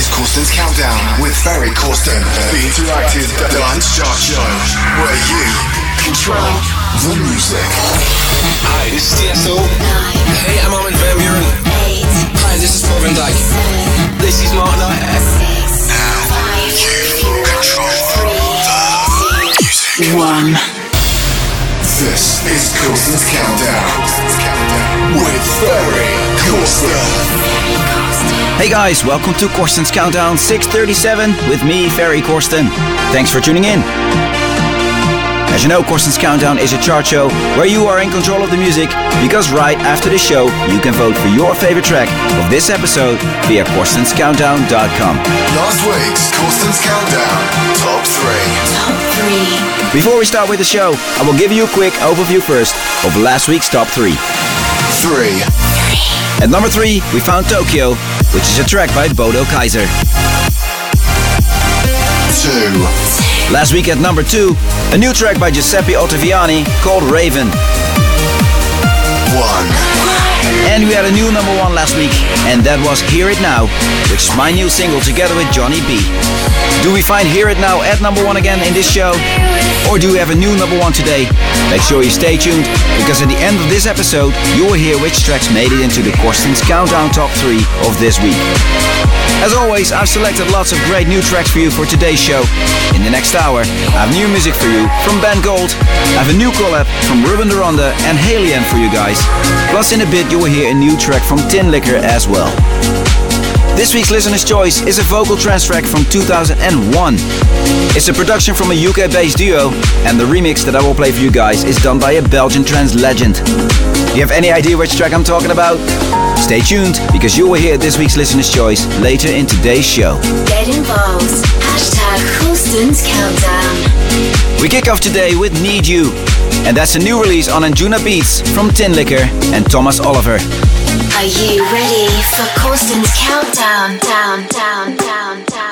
is Corsten's Countdown with Ferry Corsten, the interactive dance chart show where you control the music. Hi, this is TSO. Hey, I'm Armin van Buuren. Hi, this is Paul van Dyk. This is Knight. Now you control the music. One. This is Corsten's Countdown with Ferry Corsten. Hey guys, welcome to Corsten's Countdown 637 with me, Ferry Corsten. Thanks for tuning in. As you know, Corsten's Countdown is a chart show where you are in control of the music because right after the show, you can vote for your favorite track of this episode via corstenscountdown.com. Last week's Corsten's Countdown Top 3. Top three. Before we start with the show, I will give you a quick overview first of last week's top 3. 3. At number 3, we found Tokyo, which is a track by Bodo Kaiser. 2. Last week at number 2, a new track by Giuseppe Ottaviani called Raven. 1. And we had a new number 1 last week, and that was Hear It Now, which is my new single together with Johnny B. Do we find Hear It Now at number 1 again in this show? Or do we have a new number 1 today? Make sure you stay tuned, because at the end of this episode, you will hear which tracks made it into the Corsten's Countdown Top 3 of this week. As always, I've selected lots of great new tracks for you for today's show. In the next hour, I have new music for you from Ben Gold. I have a new collab from Ruben de Ronde and Haliene for you guys. Plus, in a bit, you will hear a new track from Tinlicker as well. This week's listener's choice is a vocal trance track from 2001. It's a production from a UK based duo, and the remix that I will play for you guys is done by a Belgian trance legend. Do you have any idea which track I'm talking about? Stay tuned because you will hear this week's listener's choice later in today's show. Get involved. Hashtag Countdown. We kick off today with Need You, and that's a new release on Anjunabeats from Tinlicker and Thomas Oliver. Are you ready for Corsten's Countdown? Down, down, down, down, down,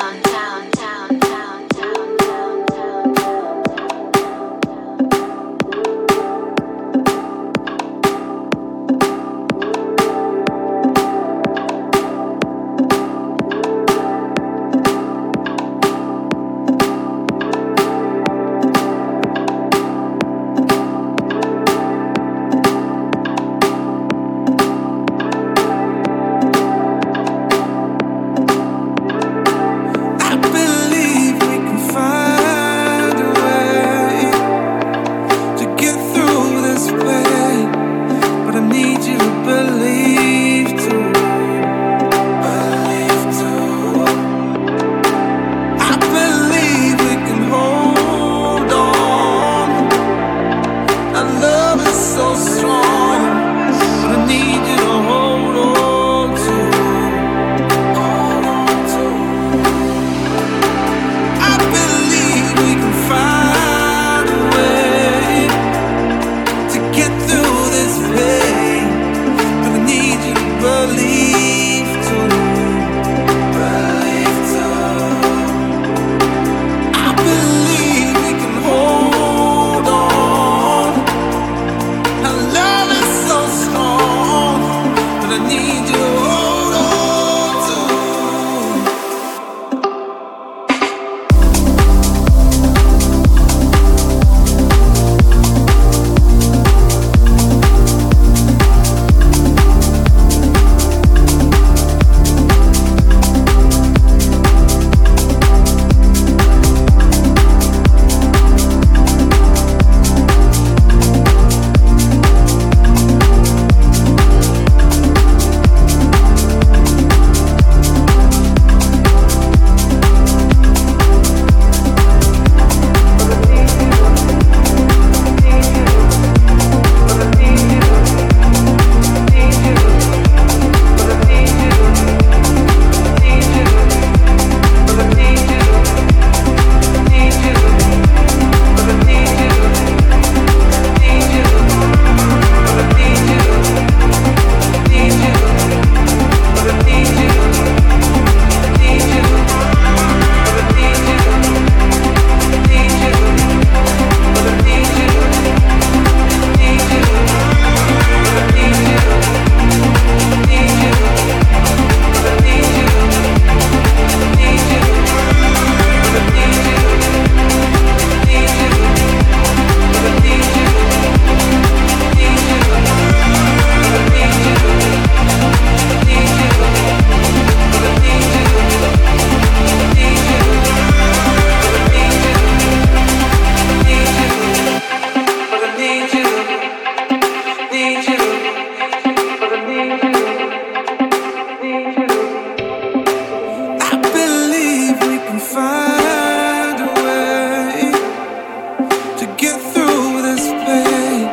to get through this pain,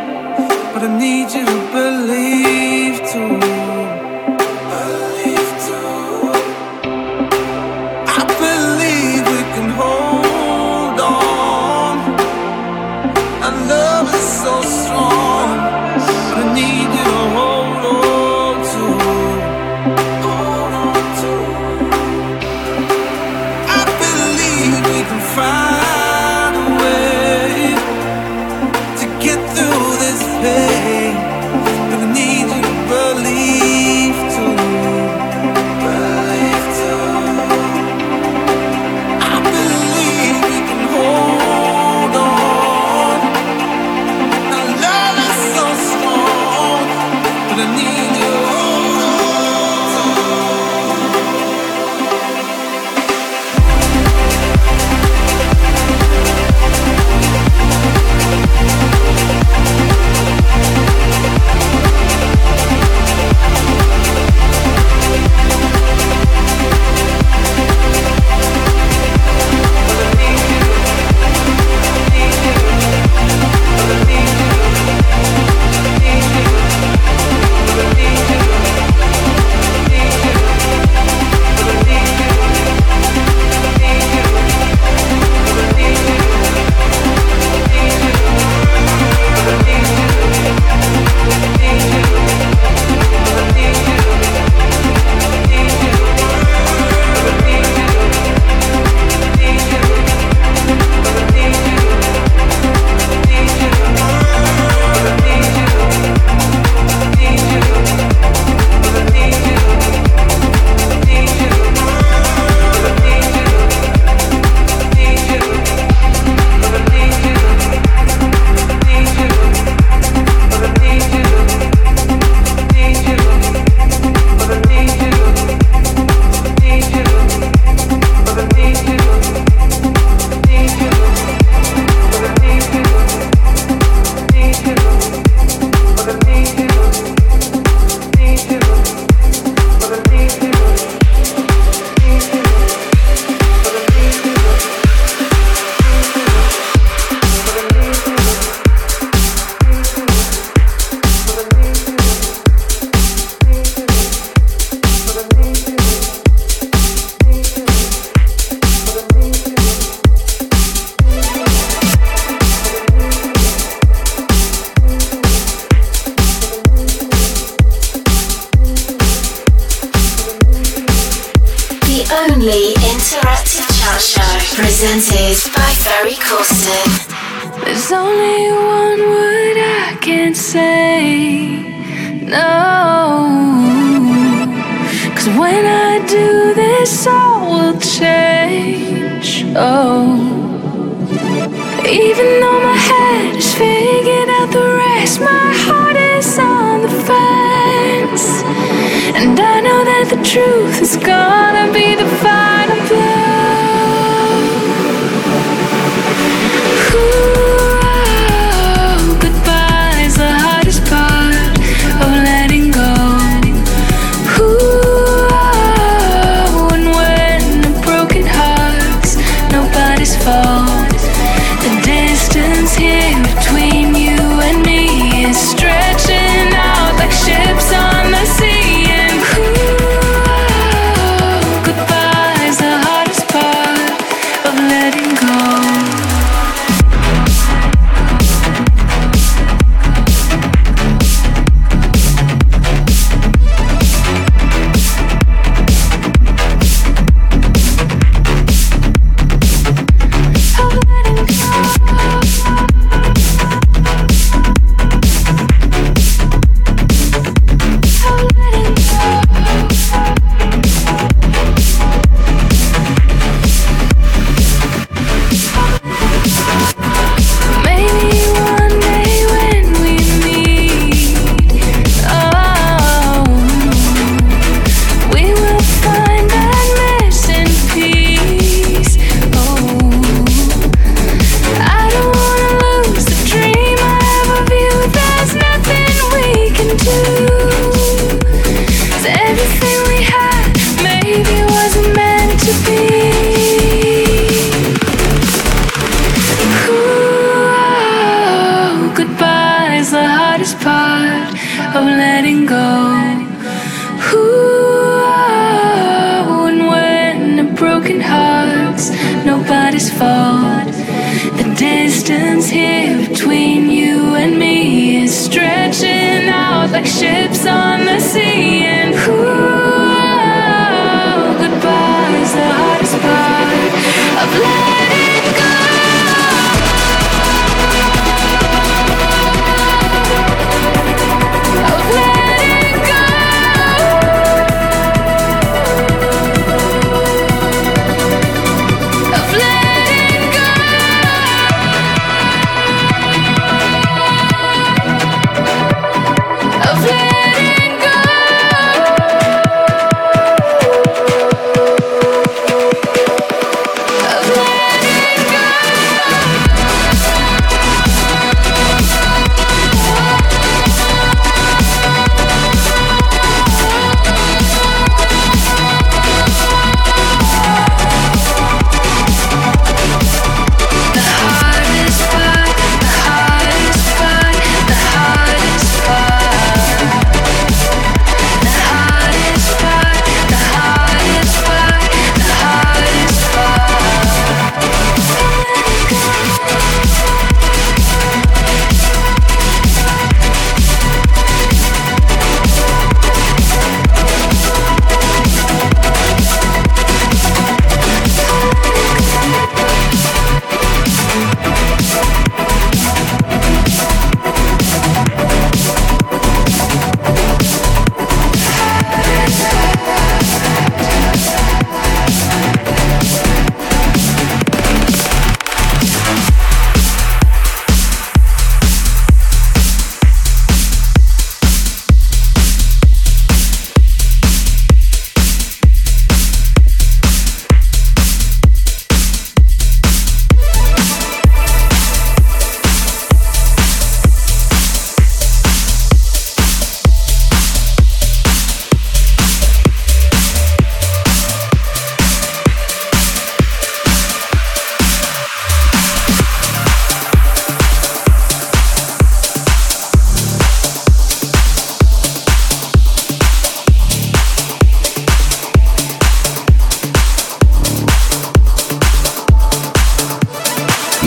but I need you, baby.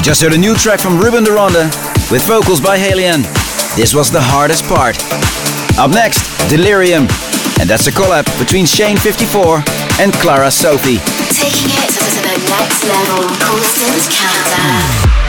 Just heard a new track from Ruben de Ronde with vocals by Haliene. This was the hardest part. Up next, Delirium. And that's a collab between Shane54 and Clara Sofie. Taking it to the next level, Paulson's Countdown.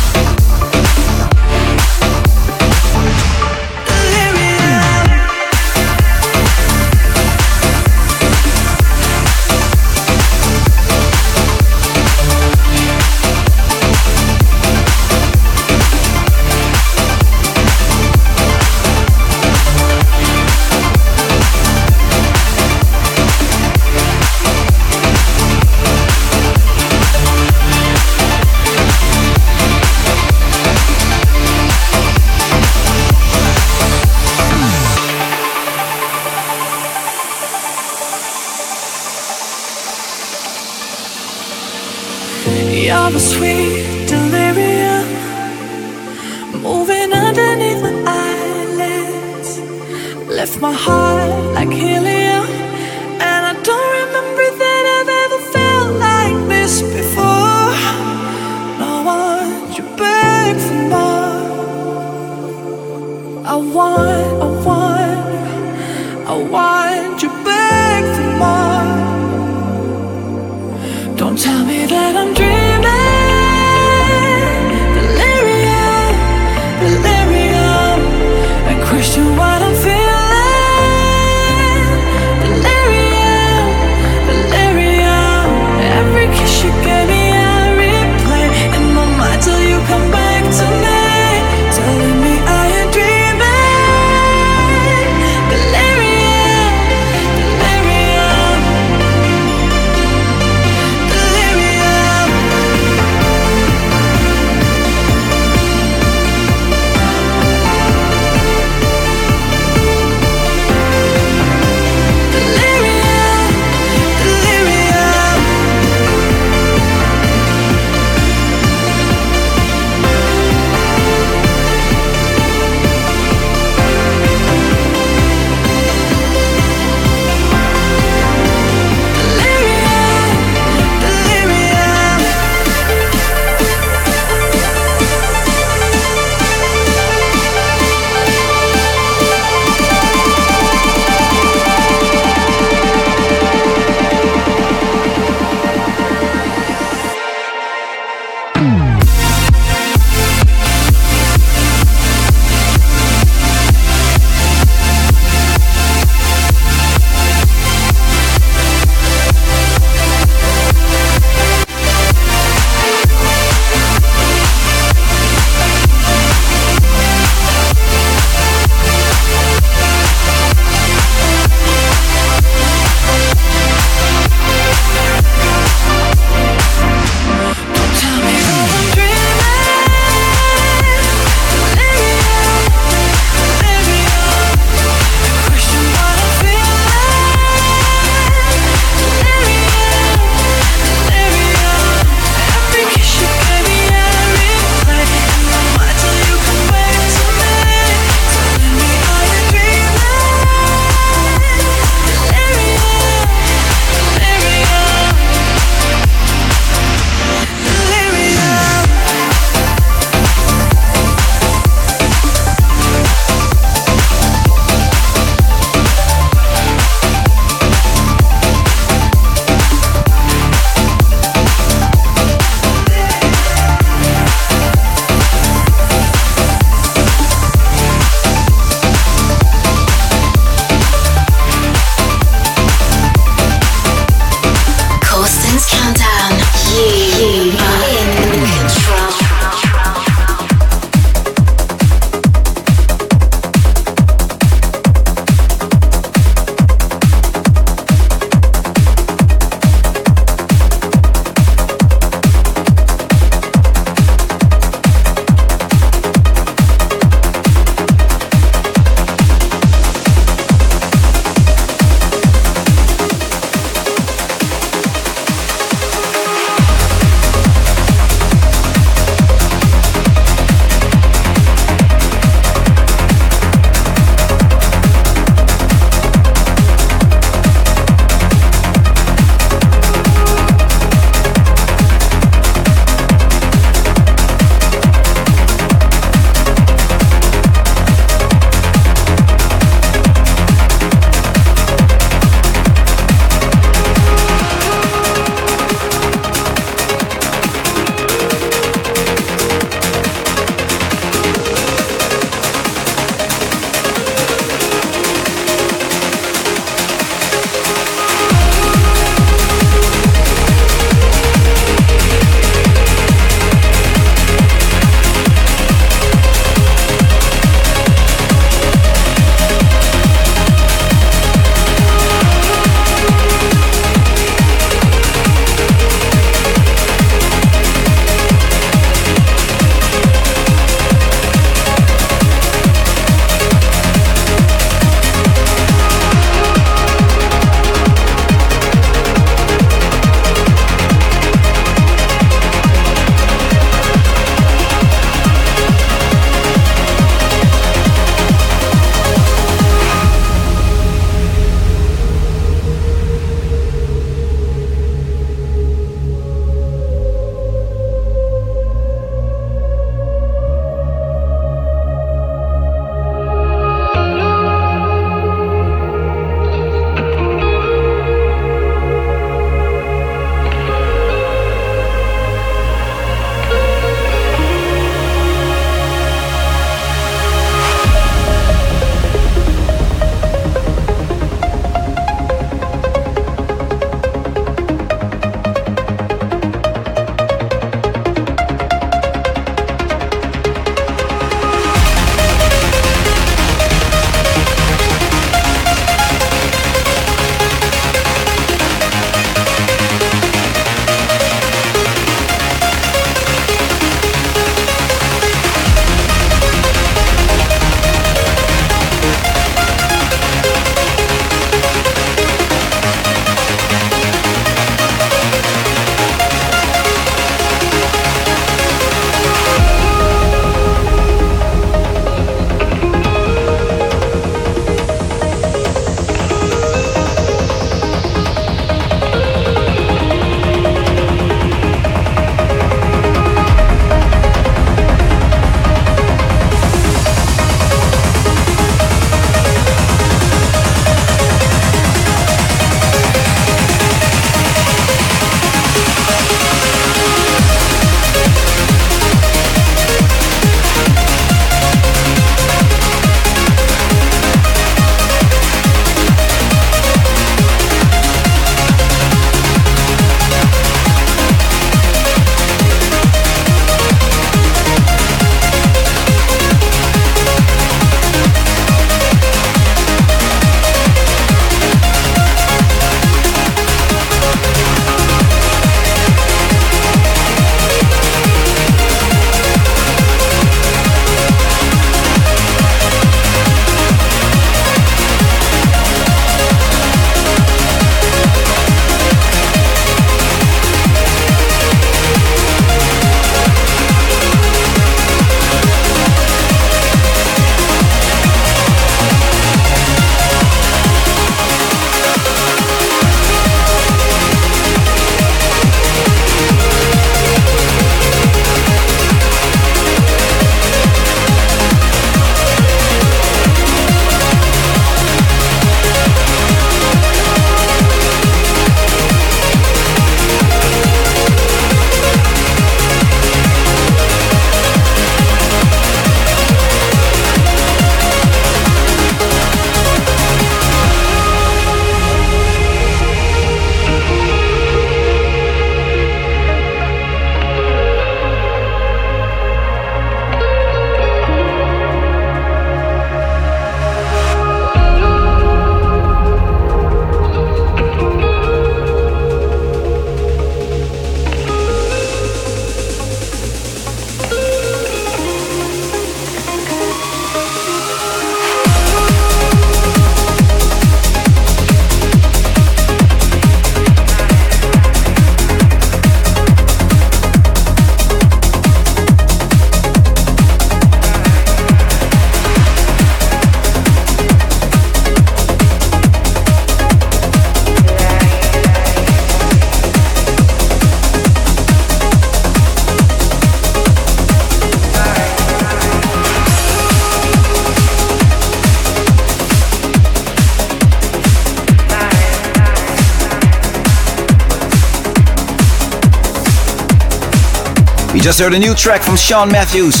Just heard a new track from Sean Mathews,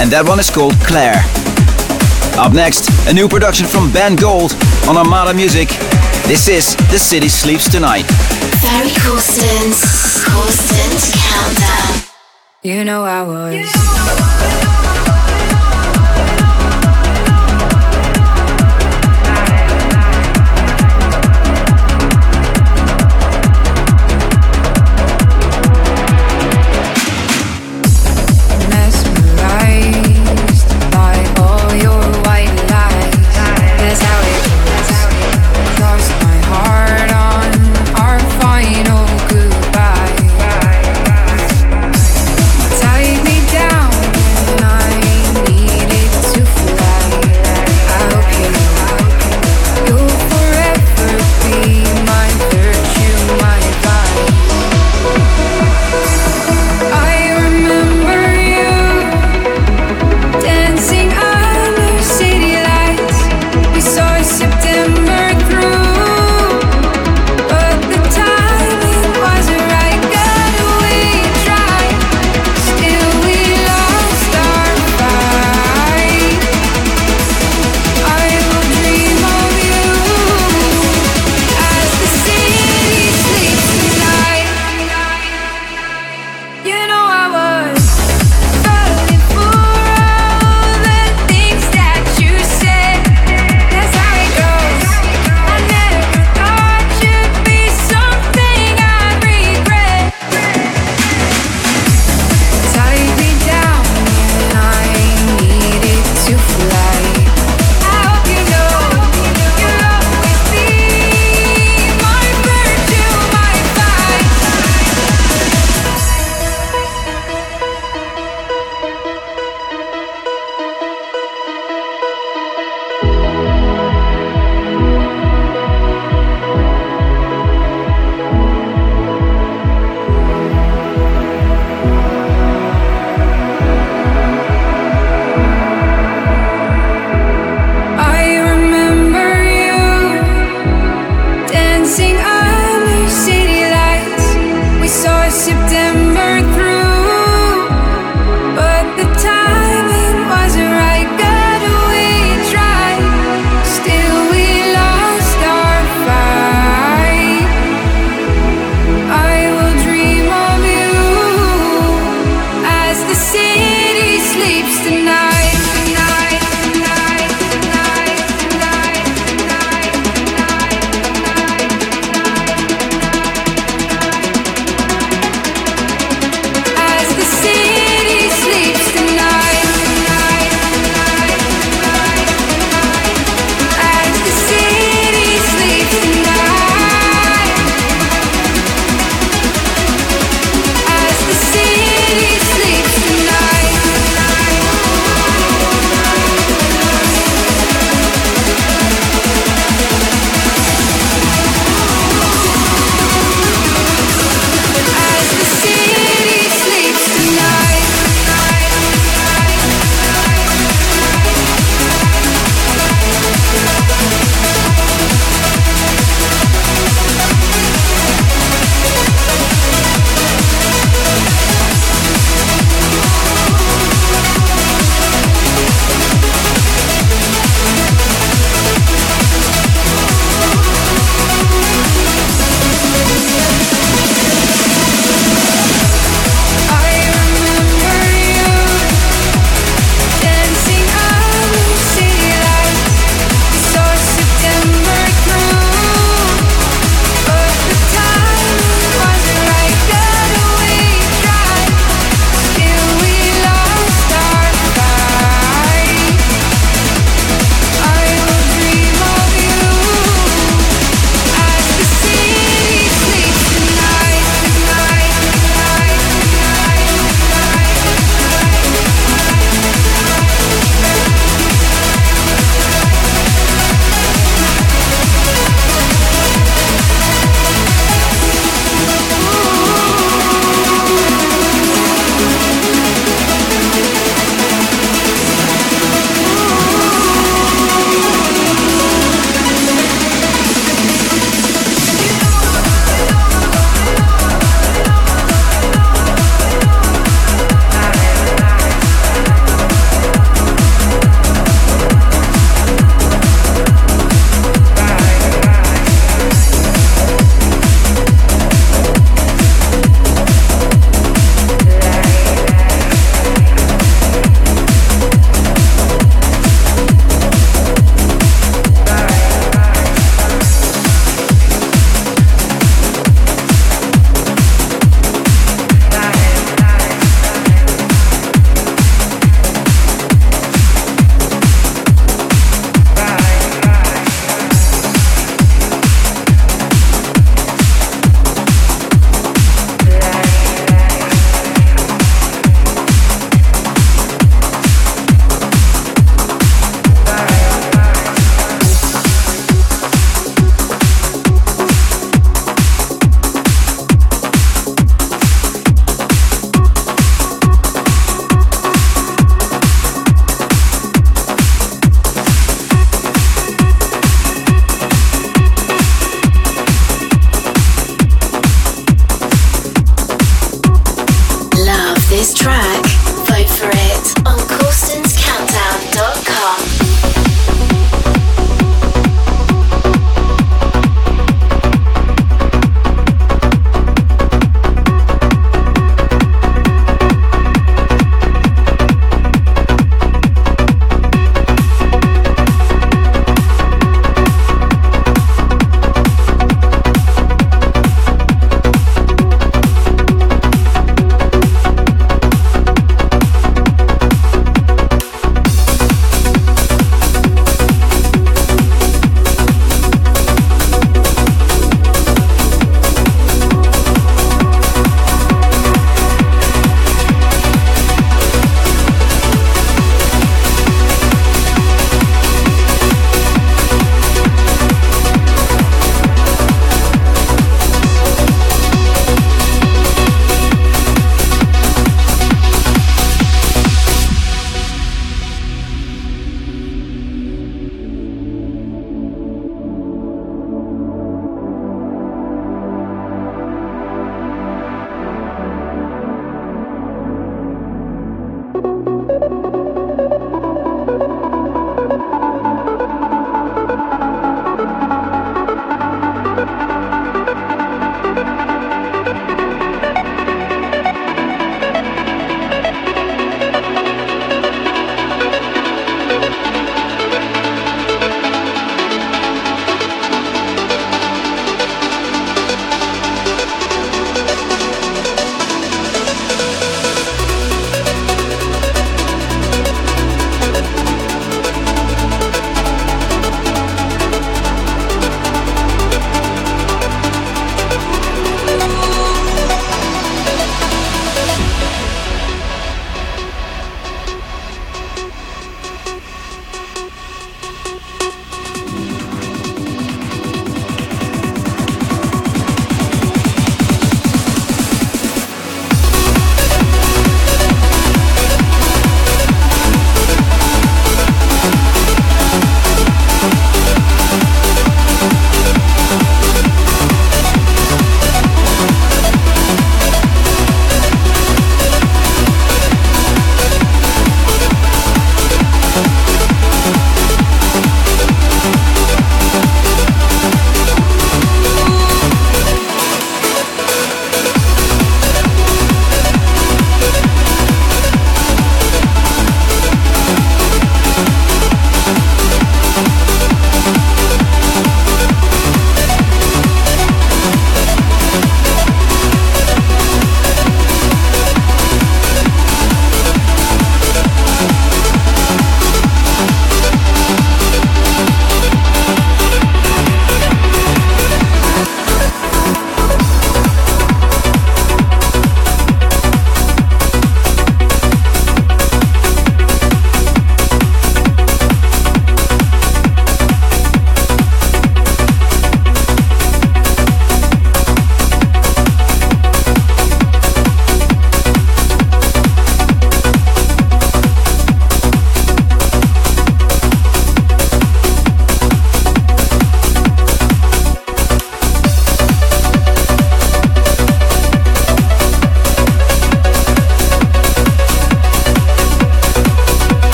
and that one is called Claire. Up next, a new production from Ben Gold on Armada Music. This is The City Sleeps Tonight. Ferry Corsten's Corsten's Countdown. You know I was.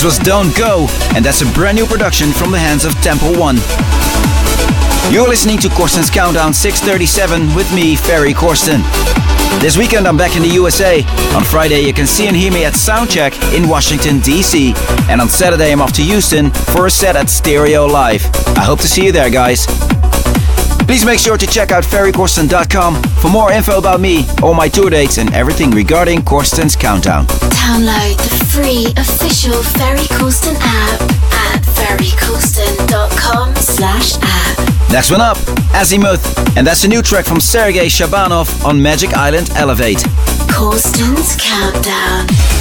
This was Don't Go, and that's a brand new production from the hands of Temple One. You're listening to Corsten's Countdown 637 with me, Ferry Corsten. This weekend I'm back in the USA. On Friday you can see and hear me at Soundcheck in Washington DC. And on Saturday I'm off to Houston for a set at Stereo Live. I hope to see you there guys. Please make sure to check out ferrycorsten.com for more info about me, all my tour dates and everything regarding Corsten's Countdown. Download the free official Ferry Corsten app at ferrycorsten.com slash app. Next one up, Azimuth, and that's a new track from Sergey Shabanov on Magic Island Elevate. Corsten's Countdown.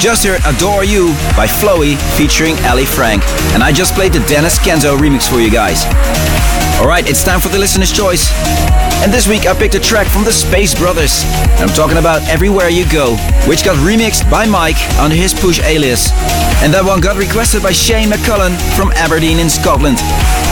Just heard Adore You by FloE featuring Aly Frank. And I just played the Denis Kenzo remix for you guys. Alright, it's time for the listener's choice. And this week I picked a track from the Space Brothers. I'm talking about Everywhere You Go, which got remixed by Mike under his Push alias. And that one got requested by Shane McCullen from Aberdeen in Scotland.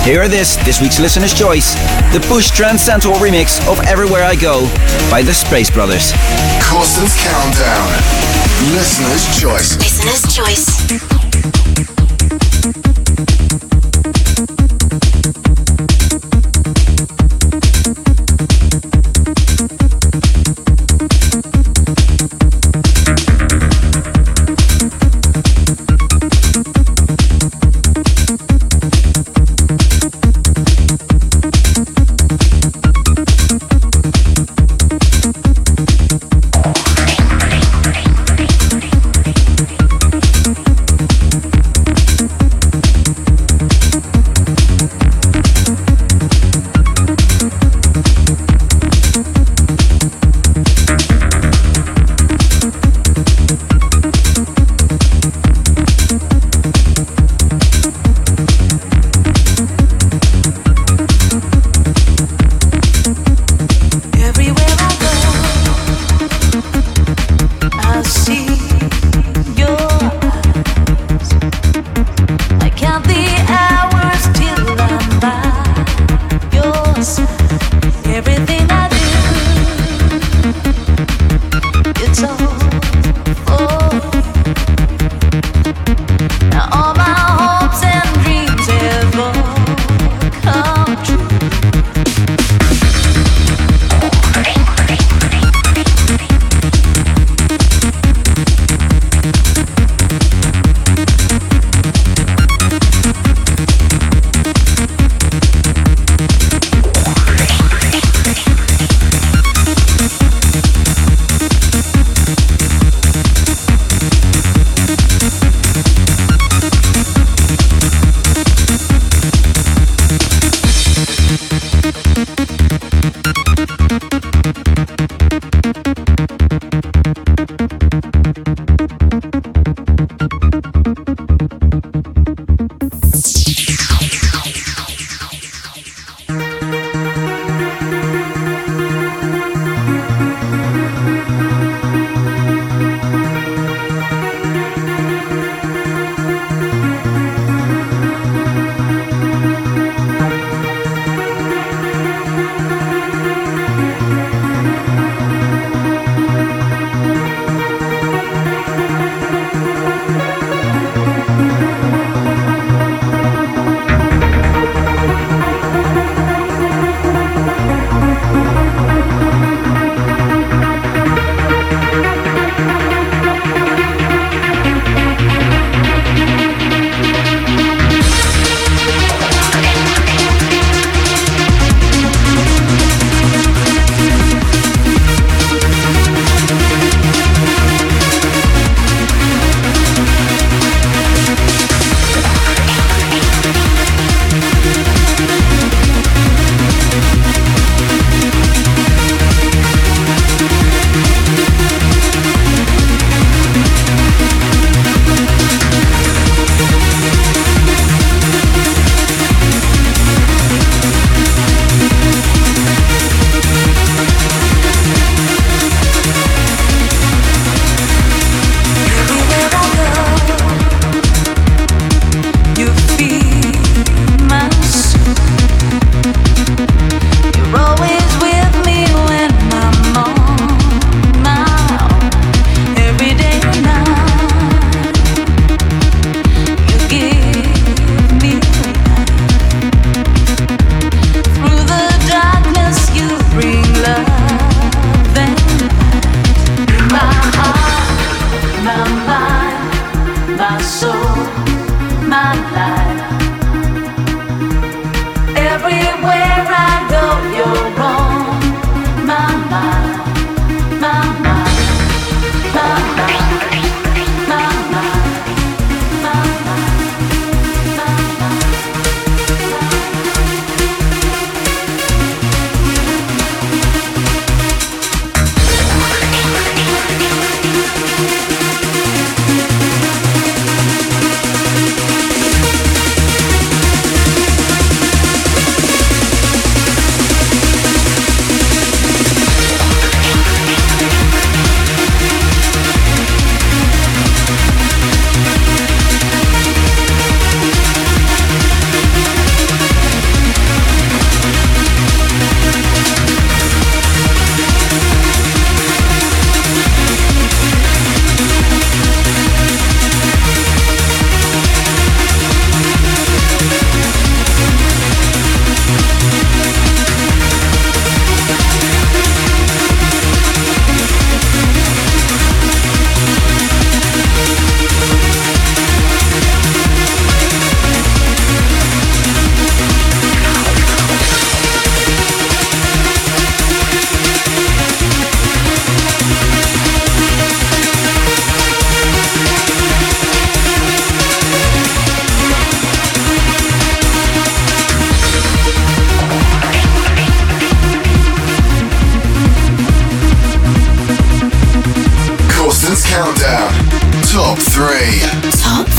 Here it is, this week's listener's choice, the Push Transcendental remix of Everywhere I Go by the Space Brothers. Corsten's Countdown. Listener's choice. Listener's choice.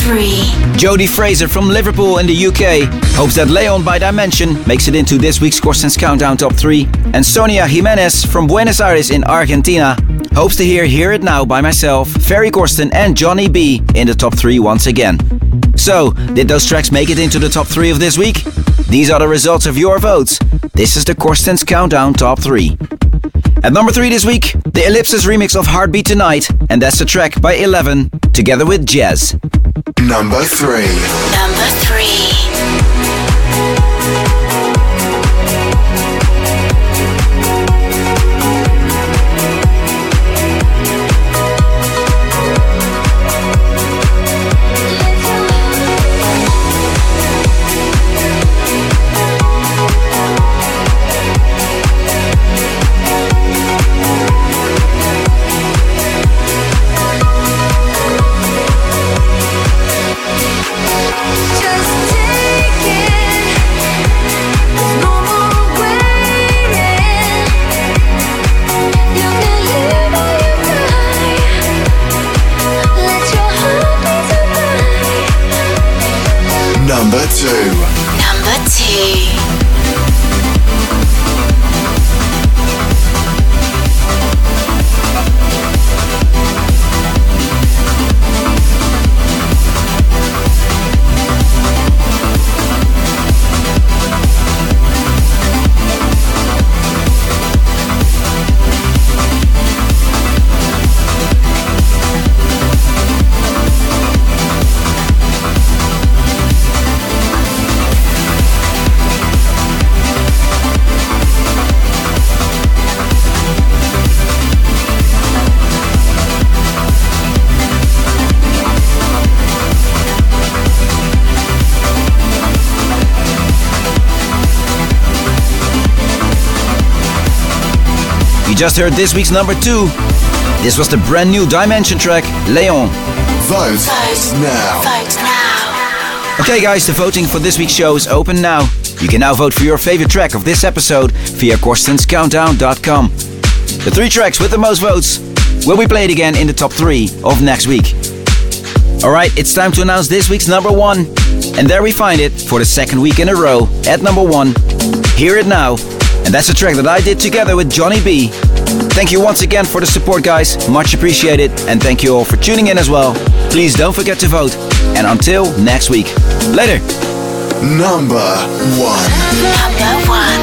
3. Jodie Fraser from Liverpool in the UK hopes that León by DIM3NSION makes it into this week's Corsten's Countdown Top 3. And Sonia Jimenez from Buenos Aires in Argentina hopes to hear Hear It Now by myself, Ferry Corsten, and Johnny B in the top 3 once again. So, did those tracks make it into the top 3 of this week? These are the results of your votes. This is the Corsten's Countdown Top 3. At number 3 this week, the Elypsis remix of Heartbeat Tonight, and that's the track by Elevven, together with JES. Number 3. Number 3. Just heard this week's number two. This was the brand new DIM3NSION track, León. Vote, Vote now. Vote now. Okay, guys, the voting for this week's show is open now. You can now vote for your favorite track of this episode via CorstensCountdown.com. The three tracks with the most votes will be played again in the top three of next week. Alright, it's time to announce this week's number one. And there we find it for the second week in a row at number one. Hear it now. And that's a track that I did together with Johnny B Thank you once again for the support, guys. Much appreciated. And thank you all for tuning in as well. Please don't forget to vote. And until next week. Later. Number one. Number one.